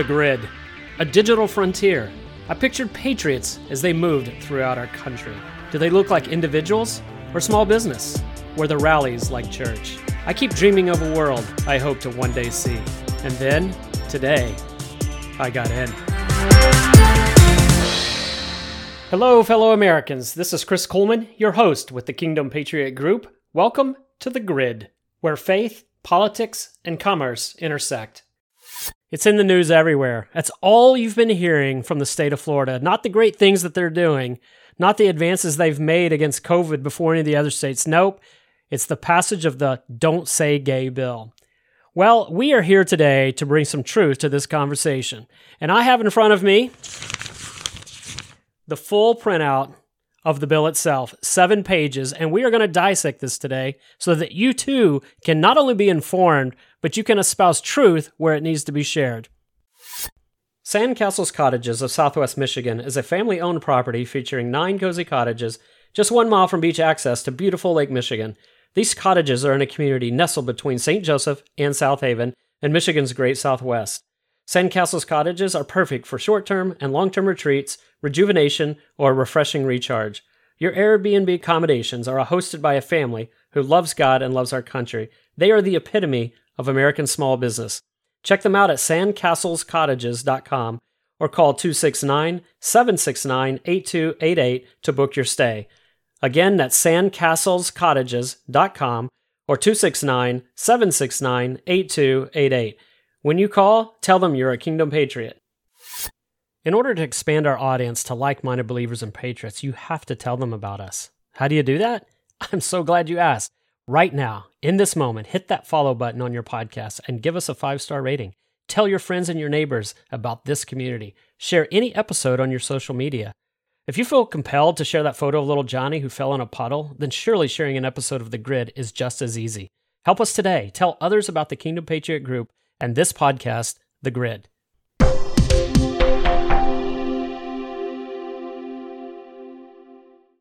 The grid, a digital frontier. I pictured patriots as they moved throughout our country. Do they look like individuals or small business, where the rallies like church? I keep dreaming of a world I hope to one day see. And then, today, I got in. Hello, fellow Americans. This is Chris Kuhlmann, your host with the Kingdom Patriot Group. Welcome to The Grid, where faith, politics, and commerce intersect. It's in the news everywhere. That's all you've been hearing from the state of Florida. Not the great things that they're doing, not the advances they've made against COVID before any of the other states. Nope. It's the passage of the Don't Say Gay bill. Well, we are here today to bring some truth to this conversation. And I have in front of me the full printout of the bill itself, seven pages, and we are going to dissect this today so that you too can not only be informed, but you can espouse truth where it needs to be shared. Sandcastles Cottages of Southwest Michigan is a family owned property featuring nine cozy cottages just one mile from beach access to beautiful Lake Michigan. These cottages are in a community nestled between St. Joseph and South Haven in Michigan's Great Southwest. Sandcastles cottages are perfect for short term and long term retreats, rejuvenation, or refreshing recharge. Your Airbnb accommodations are hosted by a family who loves God and loves our country. They are the epitome of American small business. Check them out at sandcastlescottages.com or call 269 769 8288 to book your stay. Again, that's sandcastlescottages.com or 269 769 8288. When you call, tell them you're a Kingdom Patriot. In order to expand our audience to like minded believers and patriots, you have to tell them about us. How do you do that? I'm so glad you asked. Right now, in this moment, hit that follow button on your podcast and give us a five star rating. Tell your friends and your neighbors about this community. Share any episode on your social media. If you feel compelled to share that photo of little Johnny who fell in a puddle, then surely sharing an episode of The Grid is just as easy. Help us today. Tell others about the Kingdom Patriot Group and this podcast, The Grid.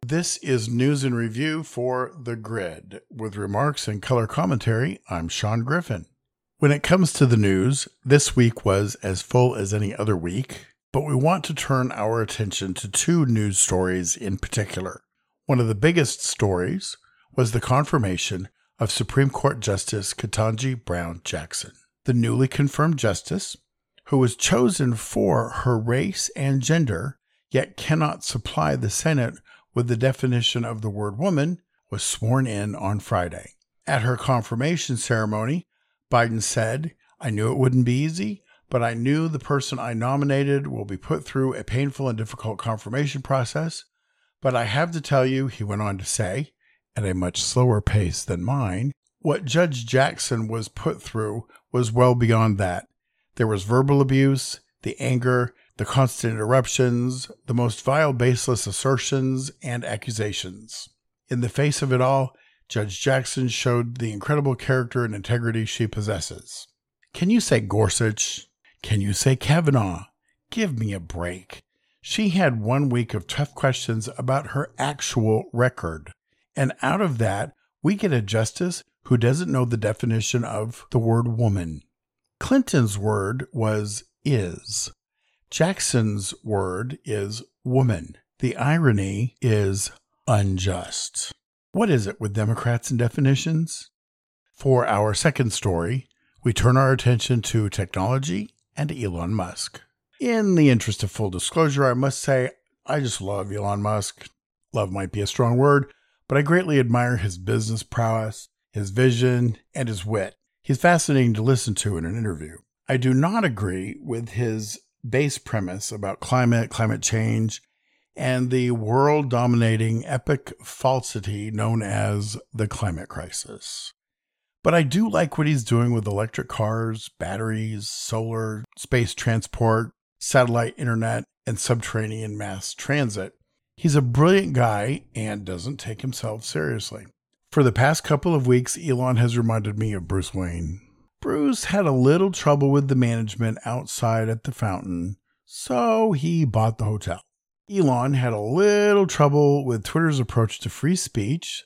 This is news and review for The Grid. With remarks and color commentary, I'm Shaun Griffin. When it comes to the news, this week was as full as any other week, but we want to turn our attention to two news stories in particular. One of the biggest stories was the confirmation of Supreme Court Justice Ketanji Brown Jackson the newly confirmed justice, who was chosen for her race and gender, yet cannot supply the Senate with the definition of the word woman, was sworn in on Friday. At her confirmation ceremony, Biden said, I knew it wouldn't be easy, but I knew the person I nominated will be put through a painful and difficult confirmation process. But I have to tell you, he went on to say, at a much slower pace than mine, what Judge Jackson was put through was well beyond that. There was verbal abuse, the anger, the constant interruptions, the most vile, baseless assertions and accusations. In the face of it all, Judge Jackson showed the incredible character and integrity she possesses. Can you say Gorsuch? Can you say Kavanaugh? Give me a break. She had one week of tough questions about her actual record. And out of that, we get a justice who doesn't know the definition of the word woman. Clinton's word was is. Jackson's word is woman. The irony is unjust. What is it with Democrats and definitions? For our second story, we turn our attention to technology and Elon Musk. In the interest of full disclosure, I must say I just love Elon Musk. Love might be a strong word, but I greatly admire his business prowess his vision, and his wit. He's fascinating to listen to in an interview. I do not agree with his base premise about climate, climate change, and the world dominating epic falsity known as the climate crisis. But I do like what he's doing with electric cars, batteries, solar, space transport, satellite internet, and subterranean mass transit. He's a brilliant guy and doesn't take himself seriously. For the past couple of weeks, Elon has reminded me of Bruce Wayne. Bruce had a little trouble with the management outside at the fountain, so he bought the hotel. Elon had a little trouble with Twitter's approach to free speech,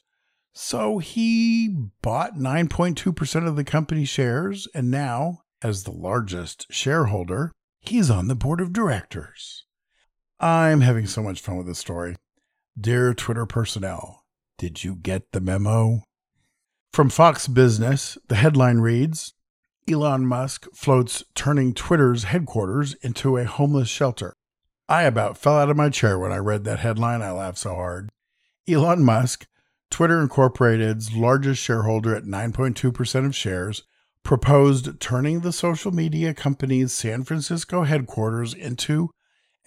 so he bought 9.2% of the company shares, and now, as the largest shareholder, He's on the board of directors. I'm having so much fun with this story. Dear Twitter personnel, did you get the memo? From Fox Business, the headline reads Elon Musk floats turning Twitter's headquarters into a homeless shelter. I about fell out of my chair when I read that headline. I laughed so hard. Elon Musk, Twitter Incorporated's largest shareholder at 9.2% of shares, proposed turning the social media company's San Francisco headquarters into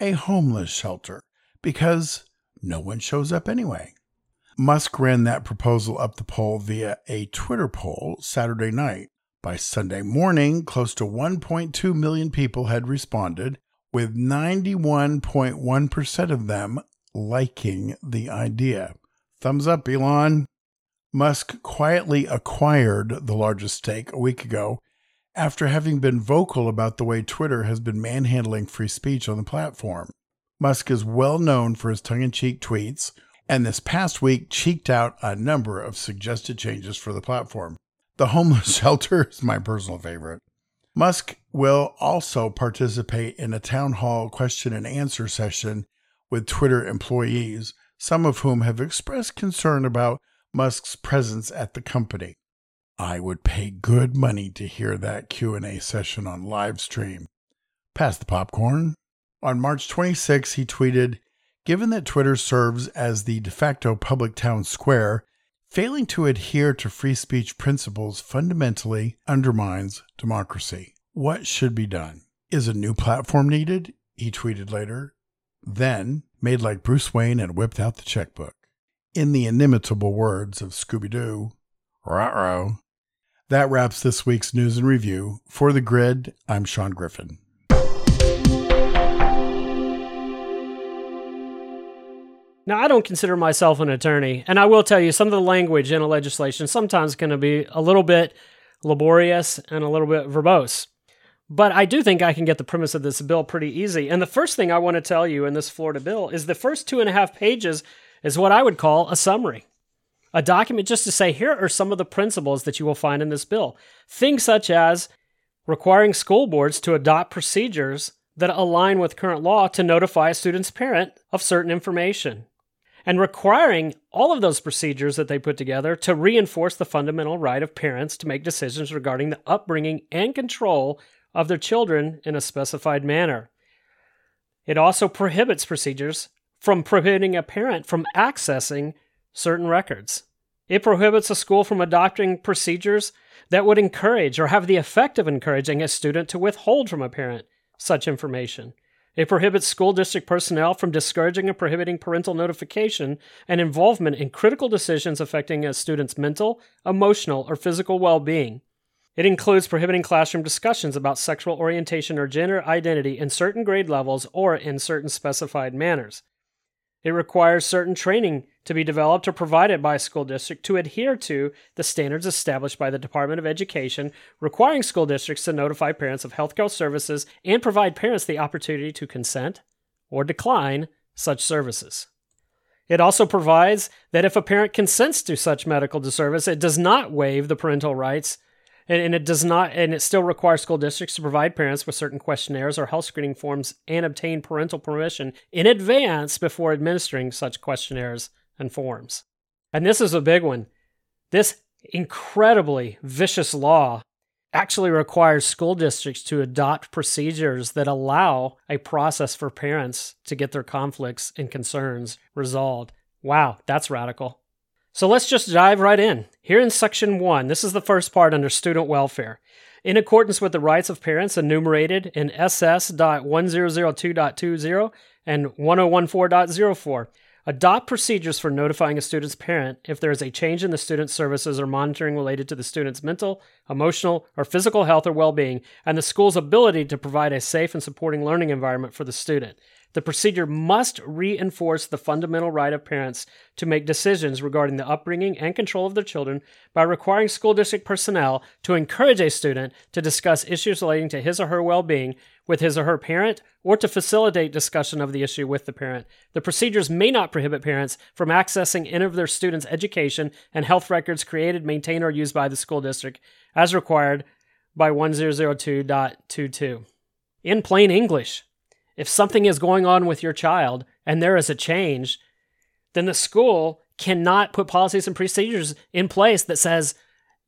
a homeless shelter because no one shows up anyway. Musk ran that proposal up the poll via a Twitter poll Saturday night. By Sunday morning, close to 1.2 million people had responded, with 91.1% of them liking the idea. Thumbs up, Elon. Musk quietly acquired the largest stake a week ago after having been vocal about the way Twitter has been manhandling free speech on the platform. Musk is well known for his tongue in cheek tweets, and this past week cheeked out a number of suggested changes for the platform. The homeless shelter is my personal favorite. Musk will also participate in a town hall question and answer session with Twitter employees, some of whom have expressed concern about Musk's presence at the company. I would pay good money to hear that Q&A session on live stream. Pass the popcorn. On March 26, he tweeted, "Given that Twitter serves as the de facto public town square, failing to adhere to free speech principles fundamentally undermines democracy. What should be done? Is a new platform needed?" He tweeted later. Then, made like Bruce Wayne and whipped out the checkbook. In the inimitable words of Scooby Doo, Ruh-roh. That wraps this week's news and review. For The Grid, I'm Shaun Griffin. Now, I don't consider myself an attorney, and I will tell you some of the language in a legislation sometimes going to be a little bit laborious and a little bit verbose. But I do think I can get the premise of this bill pretty easy. And the first thing I want to tell you in this Florida bill is the first two and a half pages is what I would call a summary a document just to say, here are some of the principles that you will find in this bill. Things such as requiring school boards to adopt procedures that align with current law to notify a student's parent of certain information, and requiring all of those procedures that they put together to reinforce the fundamental right of parents to make decisions regarding the upbringing and control of their children in a specified manner. It also prohibits procedures from prohibiting a parent from accessing certain records. It prohibits a school from adopting procedures that would encourage or have the effect of encouraging a student to withhold from a parent such information. It prohibits school district personnel from discouraging or prohibiting parental notification and involvement in critical decisions affecting a student's mental, emotional, or physical well being. It includes prohibiting classroom discussions about sexual orientation or gender identity in certain grade levels or in certain specified manners. It requires certain training to be developed or provided by a school district to adhere to the standards established by the Department of Education, requiring school districts to notify parents of healthcare services and provide parents the opportunity to consent or decline such services. It also provides that if a parent consents to such medical service, it does not waive the parental rights and, and, it does not and it still requires school districts to provide parents with certain questionnaires or health screening forms and obtain parental permission in advance before administering such questionnaires and forms. And this is a big one. This incredibly vicious law actually requires school districts to adopt procedures that allow a process for parents to get their conflicts and concerns resolved. Wow, that's radical. So let's just dive right in. Here in section one, this is the first part under student welfare. In accordance with the rights of parents enumerated in SS.1002.20 and 1014.04, adopt procedures for notifying a student's parent if there is a change in the student's services or monitoring related to the student's mental, emotional, or physical health or well being, and the school's ability to provide a safe and supporting learning environment for the student. The procedure must reinforce the fundamental right of parents to make decisions regarding the upbringing and control of their children by requiring school district personnel to encourage a student to discuss issues relating to his or her well being with his or her parent or to facilitate discussion of the issue with the parent. The procedures may not prohibit parents from accessing any of their students' education and health records created, maintained, or used by the school district as required by 1002.22. in plain English. If something is going on with your child and there is a change, then the school cannot put policies and procedures in place that says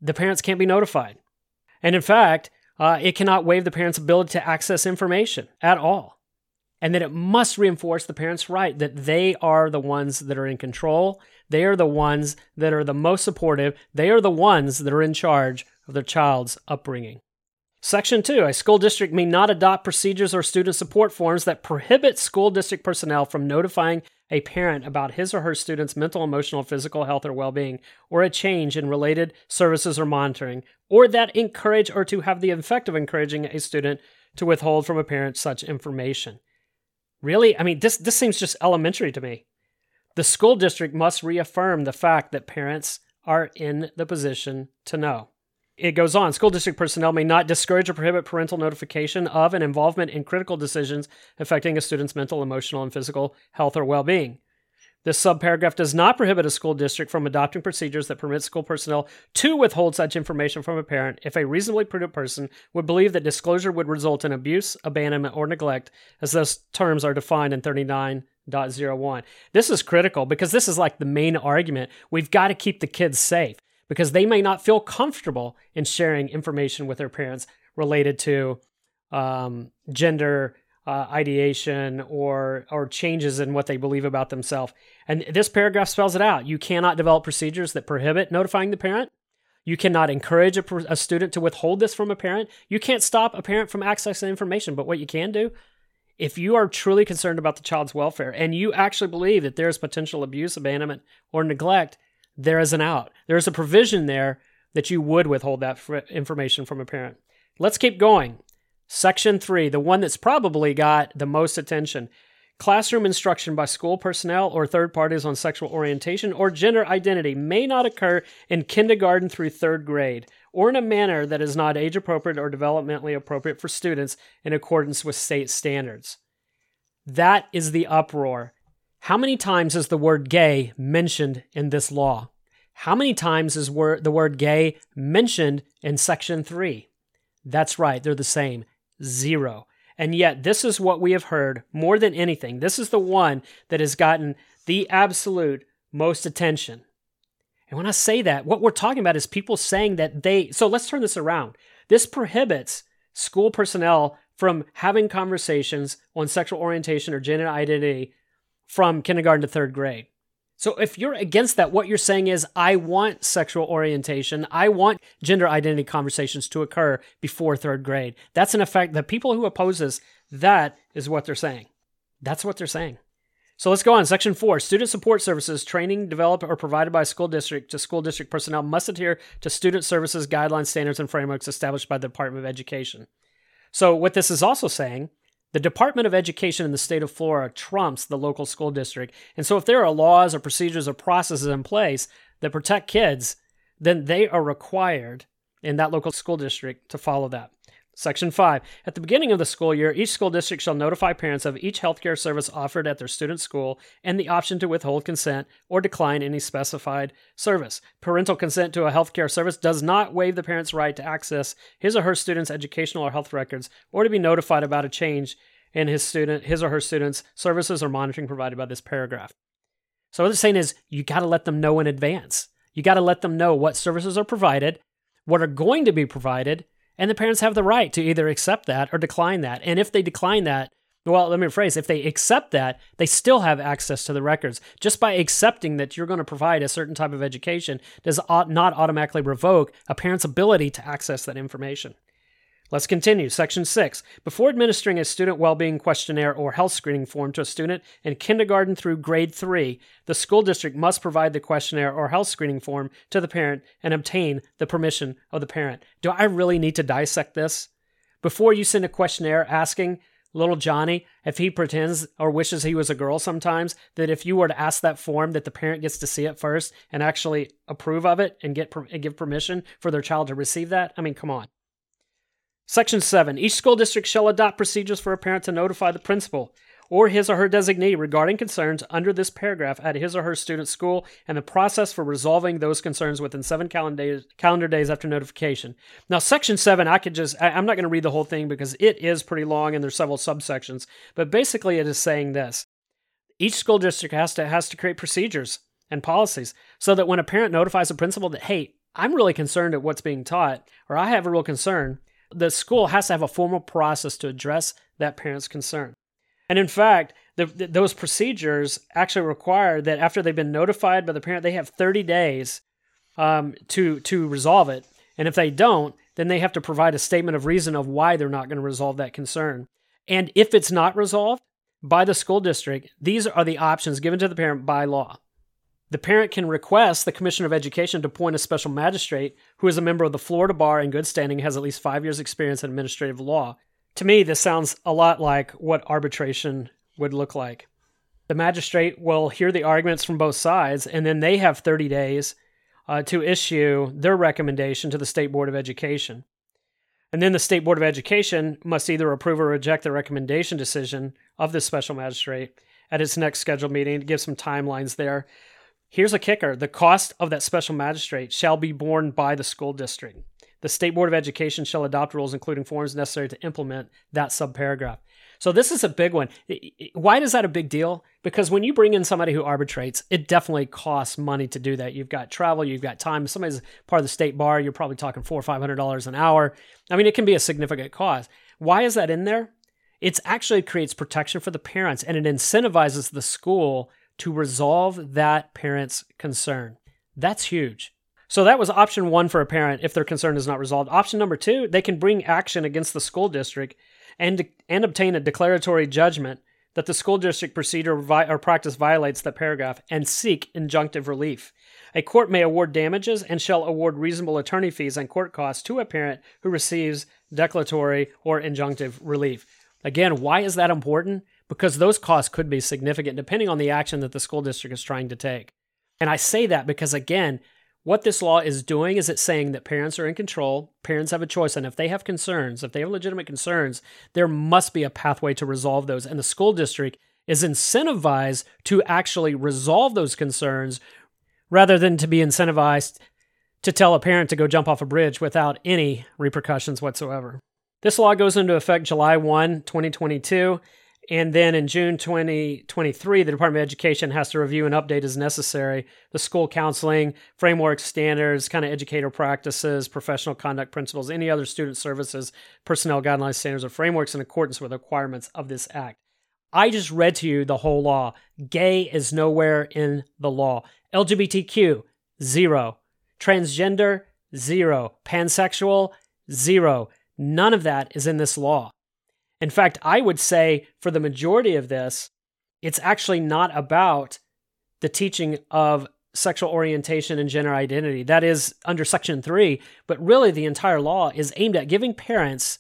the parents can't be notified. And in fact, uh, it cannot waive the parent's ability to access information at all. And that it must reinforce the parent's right that they are the ones that are in control. They are the ones that are the most supportive. They are the ones that are in charge of their child's upbringing. Section 2 A school district may not adopt procedures or student support forms that prohibit school district personnel from notifying a parent about his or her student's mental, emotional, physical health or well being, or a change in related services or monitoring, or that encourage or to have the effect of encouraging a student to withhold from a parent such information. Really? I mean, this, this seems just elementary to me. The school district must reaffirm the fact that parents are in the position to know. It goes on school district personnel may not discourage or prohibit parental notification of and involvement in critical decisions affecting a student's mental, emotional, and physical health or well being. This subparagraph does not prohibit a school district from adopting procedures that permit school personnel to withhold such information from a parent if a reasonably prudent person would believe that disclosure would result in abuse, abandonment, or neglect, as those terms are defined in 39.01. This is critical because this is like the main argument. We've got to keep the kids safe because they may not feel comfortable in sharing information with their parents related to um, gender uh, ideation or or changes in what they believe about themselves. And this paragraph spells it out. You cannot develop procedures that prohibit notifying the parent. You cannot encourage a, a student to withhold this from a parent. You can't stop a parent from accessing information. But what you can do, if you are truly concerned about the child's welfare and you actually believe that there is potential abuse, abandonment, or neglect, there is an out. There is a provision there that you would withhold that information from a parent. Let's keep going. Section 3, the one that's probably got the most attention. Classroom instruction by school personnel or third parties on sexual orientation or gender identity may not occur in kindergarten through third grade or in a manner that is not age appropriate or developmentally appropriate for students in accordance with state standards. That is the uproar. How many times is the word gay mentioned in this law? How many times is wor- the word gay mentioned in section 3? That's right, they're the same. Zero. And yet, this is what we have heard more than anything. This is the one that has gotten the absolute most attention. And when I say that, what we're talking about is people saying that they. So let's turn this around. This prohibits school personnel from having conversations on sexual orientation or gender identity from kindergarten to third grade. So if you're against that, what you're saying is, I want sexual orientation, I want gender identity conversations to occur before third grade. That's in effect the people who oppose this, that is what they're saying. That's what they're saying. So let's go on. Section four Student support services, training developed or provided by school district to school district personnel must adhere to student services guidelines, standards, and frameworks established by the Department of Education. So, what this is also saying the Department of Education in the state of Florida trumps the local school district. And so, if there are laws or procedures or processes in place that protect kids, then they are required in that local school district to follow that. Section 5. At the beginning of the school year, each school district shall notify parents of each healthcare service offered at their student school and the option to withhold consent or decline any specified service. Parental consent to a healthcare service does not waive the parent's right to access his or her student's educational or health records or to be notified about a change in his student his or her student's services or monitoring provided by this paragraph. So what they're saying is you got to let them know in advance. You got to let them know what services are provided, what are going to be provided, and the parents have the right to either accept that or decline that. And if they decline that, well, let me rephrase if they accept that, they still have access to the records. Just by accepting that you're going to provide a certain type of education does not automatically revoke a parent's ability to access that information. Let's continue. Section 6. Before administering a student well-being questionnaire or health screening form to a student in kindergarten through grade 3, the school district must provide the questionnaire or health screening form to the parent and obtain the permission of the parent. Do I really need to dissect this? Before you send a questionnaire asking little Johnny if he pretends or wishes he was a girl sometimes, that if you were to ask that form that the parent gets to see it first and actually approve of it and get and give permission for their child to receive that? I mean, come on. Section 7. Each school district shall adopt procedures for a parent to notify the principal or his or her designee regarding concerns under this paragraph at his or her student school and the process for resolving those concerns within seven calendar days, after notification. Now, section seven, I could just, I, I'm not going to read the whole thing because it is pretty long and there's several subsections, but basically it is saying this. Each school district has to has to create procedures and policies so that when a parent notifies a principal that, hey, I'm really concerned at what's being taught, or I have a real concern, the school has to have a formal process to address that parent's concern. And in fact, the, those procedures actually require that after they've been notified by the parent, they have 30 days um, to to resolve it. And if they don't, then they have to provide a statement of reason of why they're not going to resolve that concern. And if it's not resolved by the school district, these are the options given to the parent by law. The parent can request the Commissioner of Education to appoint a special magistrate who is a member of the Florida Bar in good standing has at least five years' experience in administrative law. To me, this sounds a lot like what arbitration would look like. The magistrate will hear the arguments from both sides, and then they have 30 days uh, to issue their recommendation to the State Board of Education. And then the State Board of Education must either approve or reject the recommendation decision of the special magistrate at its next scheduled meeting to give some timelines there. Here's a kicker the cost of that special magistrate shall be borne by the school district. The State Board of Education shall adopt rules, including forms necessary to implement that subparagraph. So, this is a big one. Why is that a big deal? Because when you bring in somebody who arbitrates, it definitely costs money to do that. You've got travel, you've got time. If somebody's part of the state bar, you're probably talking four or five hundred dollars an hour. I mean, it can be a significant cost. Why is that in there? It actually creates protection for the parents and it incentivizes the school to resolve that parent's concern. That's huge. So that was option one for a parent if their concern is not resolved. Option number two, they can bring action against the school district and, and obtain a declaratory judgment that the school district procedure or practice violates that paragraph and seek injunctive relief. A court may award damages and shall award reasonable attorney fees and court costs to a parent who receives declaratory or injunctive relief. Again, why is that important? Because those costs could be significant depending on the action that the school district is trying to take. And I say that because, again, what this law is doing is it's saying that parents are in control, parents have a choice, and if they have concerns, if they have legitimate concerns, there must be a pathway to resolve those. And the school district is incentivized to actually resolve those concerns rather than to be incentivized to tell a parent to go jump off a bridge without any repercussions whatsoever. This law goes into effect July 1, 2022, and then in June 2023, the Department of Education has to review and update as necessary the school counseling, framework standards, kind of educator practices, professional conduct principles, any other student services, personnel guidelines, standards, or frameworks in accordance with the requirements of this act. I just read to you the whole law. Gay is nowhere in the law. LGBTQ, zero. Transgender, zero. Pansexual, zero. None of that is in this law. In fact, I would say for the majority of this, it's actually not about the teaching of sexual orientation and gender identity. That is under Section 3, but really the entire law is aimed at giving parents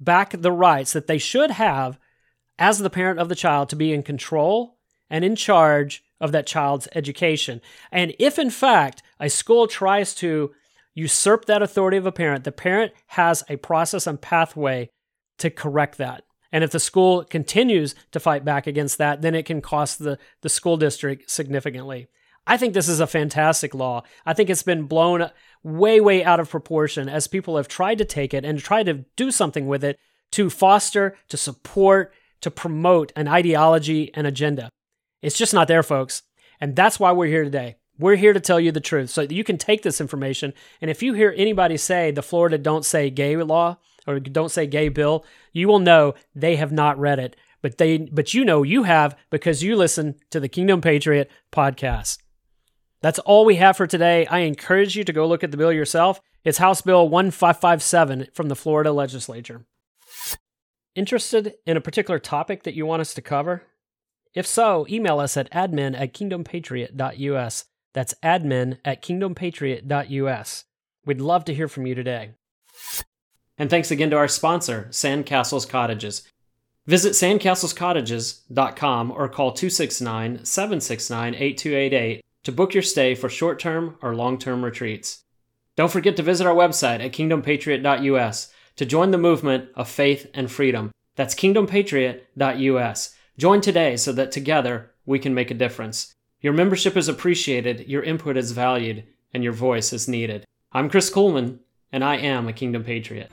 back the rights that they should have as the parent of the child to be in control and in charge of that child's education. And if in fact a school tries to usurp that authority of a parent, the parent has a process and pathway to correct that. And if the school continues to fight back against that, then it can cost the, the school district significantly. I think this is a fantastic law. I think it's been blown way, way out of proportion as people have tried to take it and tried to do something with it to foster, to support, to promote an ideology and agenda. It's just not there, folks. And that's why we're here today. We're here to tell you the truth so you can take this information. And if you hear anybody say the Florida Don't Say Gay law, or don't say gay bill, you will know they have not read it. But they but you know you have because you listen to the Kingdom Patriot podcast. That's all we have for today. I encourage you to go look at the bill yourself. It's House Bill 1557 from the Florida legislature. Interested in a particular topic that you want us to cover? If so, email us at admin at kingdompatriot.us. That's admin at kingdompatriot.us. We'd love to hear from you today. And thanks again to our sponsor, Sandcastles Cottages. Visit sandcastlescottages.com or call 269 769 8288 to book your stay for short term or long term retreats. Don't forget to visit our website at kingdompatriot.us to join the movement of faith and freedom. That's kingdompatriot.us. Join today so that together we can make a difference. Your membership is appreciated, your input is valued, and your voice is needed. I'm Chris Kuhlmann, and I am a Kingdom Patriot.